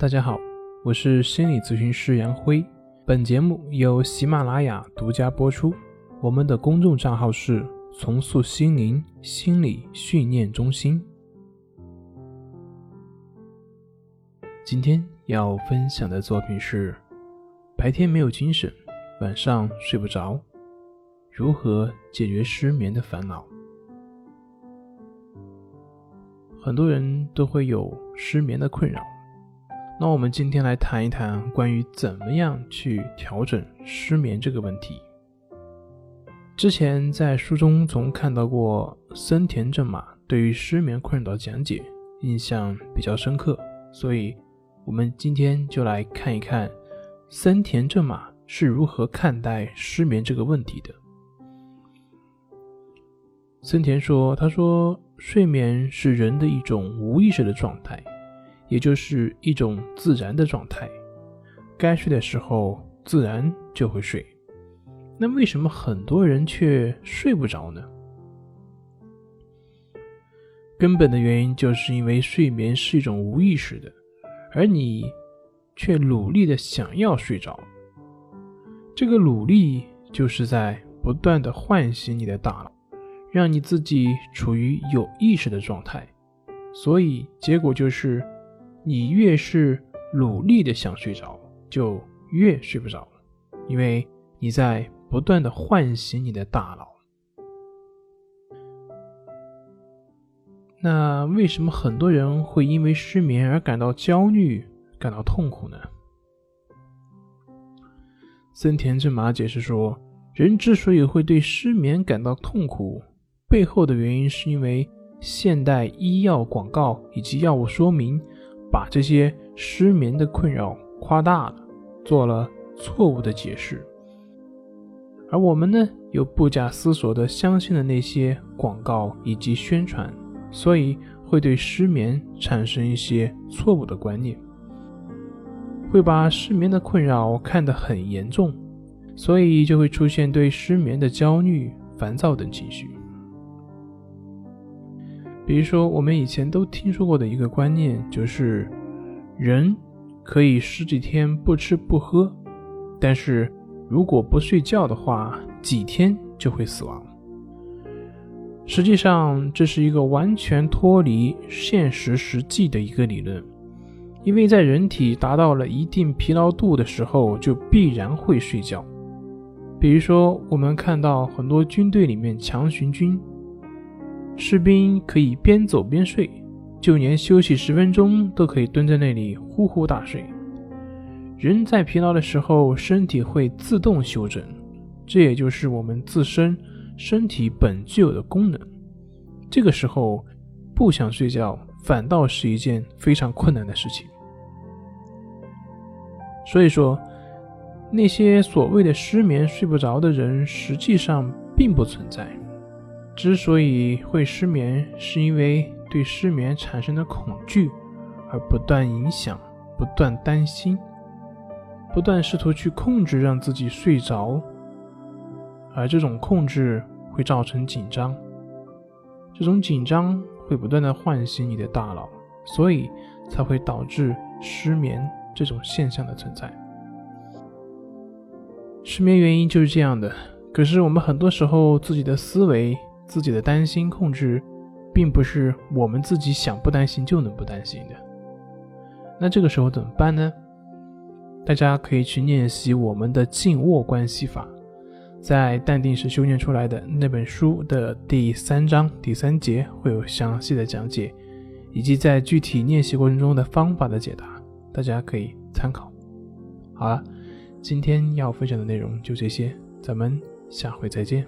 大家好，我是心理咨询师杨辉。本节目由喜马拉雅独家播出。我们的公众账号是“重塑心灵心理训练中心”。今天要分享的作品是：白天没有精神，晚上睡不着，如何解决失眠的烦恼？很多人都会有失眠的困扰。那我们今天来谈一谈关于怎么样去调整失眠这个问题。之前在书中总看到过森田正马对于失眠困扰的讲解，印象比较深刻，所以我们今天就来看一看森田正马是如何看待失眠这个问题的。森田说：“他说，睡眠是人的一种无意识的状态。”也就是一种自然的状态，该睡的时候自然就会睡。那为什么很多人却睡不着呢？根本的原因就是因为睡眠是一种无意识的，而你却努力的想要睡着。这个努力就是在不断的唤醒你的大脑，让你自己处于有意识的状态，所以结果就是。你越是努力的想睡着，就越睡不着了，因为你在不断的唤醒你的大脑。那为什么很多人会因为失眠而感到焦虑、感到痛苦呢？森田正马解释说，人之所以会对失眠感到痛苦，背后的原因是因为现代医药广告以及药物说明。把这些失眠的困扰夸大了，做了错误的解释，而我们呢，又不假思索地相信了那些广告以及宣传，所以会对失眠产生一些错误的观念，会把失眠的困扰看得很严重，所以就会出现对失眠的焦虑、烦躁等情绪。比如说，我们以前都听说过的一个观念，就是人可以十几天不吃不喝，但是如果不睡觉的话，几天就会死亡。实际上，这是一个完全脱离现实实际的一个理论，因为在人体达到了一定疲劳度的时候，就必然会睡觉。比如说，我们看到很多军队里面强行军。士兵可以边走边睡，就连休息十分钟都可以蹲在那里呼呼大睡。人在疲劳的时候，身体会自动休整，这也就是我们自身身体本具有的功能。这个时候不想睡觉，反倒是一件非常困难的事情。所以说，那些所谓的失眠睡不着的人，实际上并不存在。之所以会失眠，是因为对失眠产生的恐惧，而不断影响、不断担心、不断试图去控制让自己睡着，而这种控制会造成紧张，这种紧张会不断的唤醒你的大脑，所以才会导致失眠这种现象的存在。失眠原因就是这样的，可是我们很多时候自己的思维。自己的担心控制，并不是我们自己想不担心就能不担心的。那这个时候怎么办呢？大家可以去练习我们的静卧关系法，在《淡定时修炼出来的》那本书的第三章第三节会有详细的讲解，以及在具体练习过程中的方法的解答，大家可以参考。好了，今天要分享的内容就这些，咱们下回再见。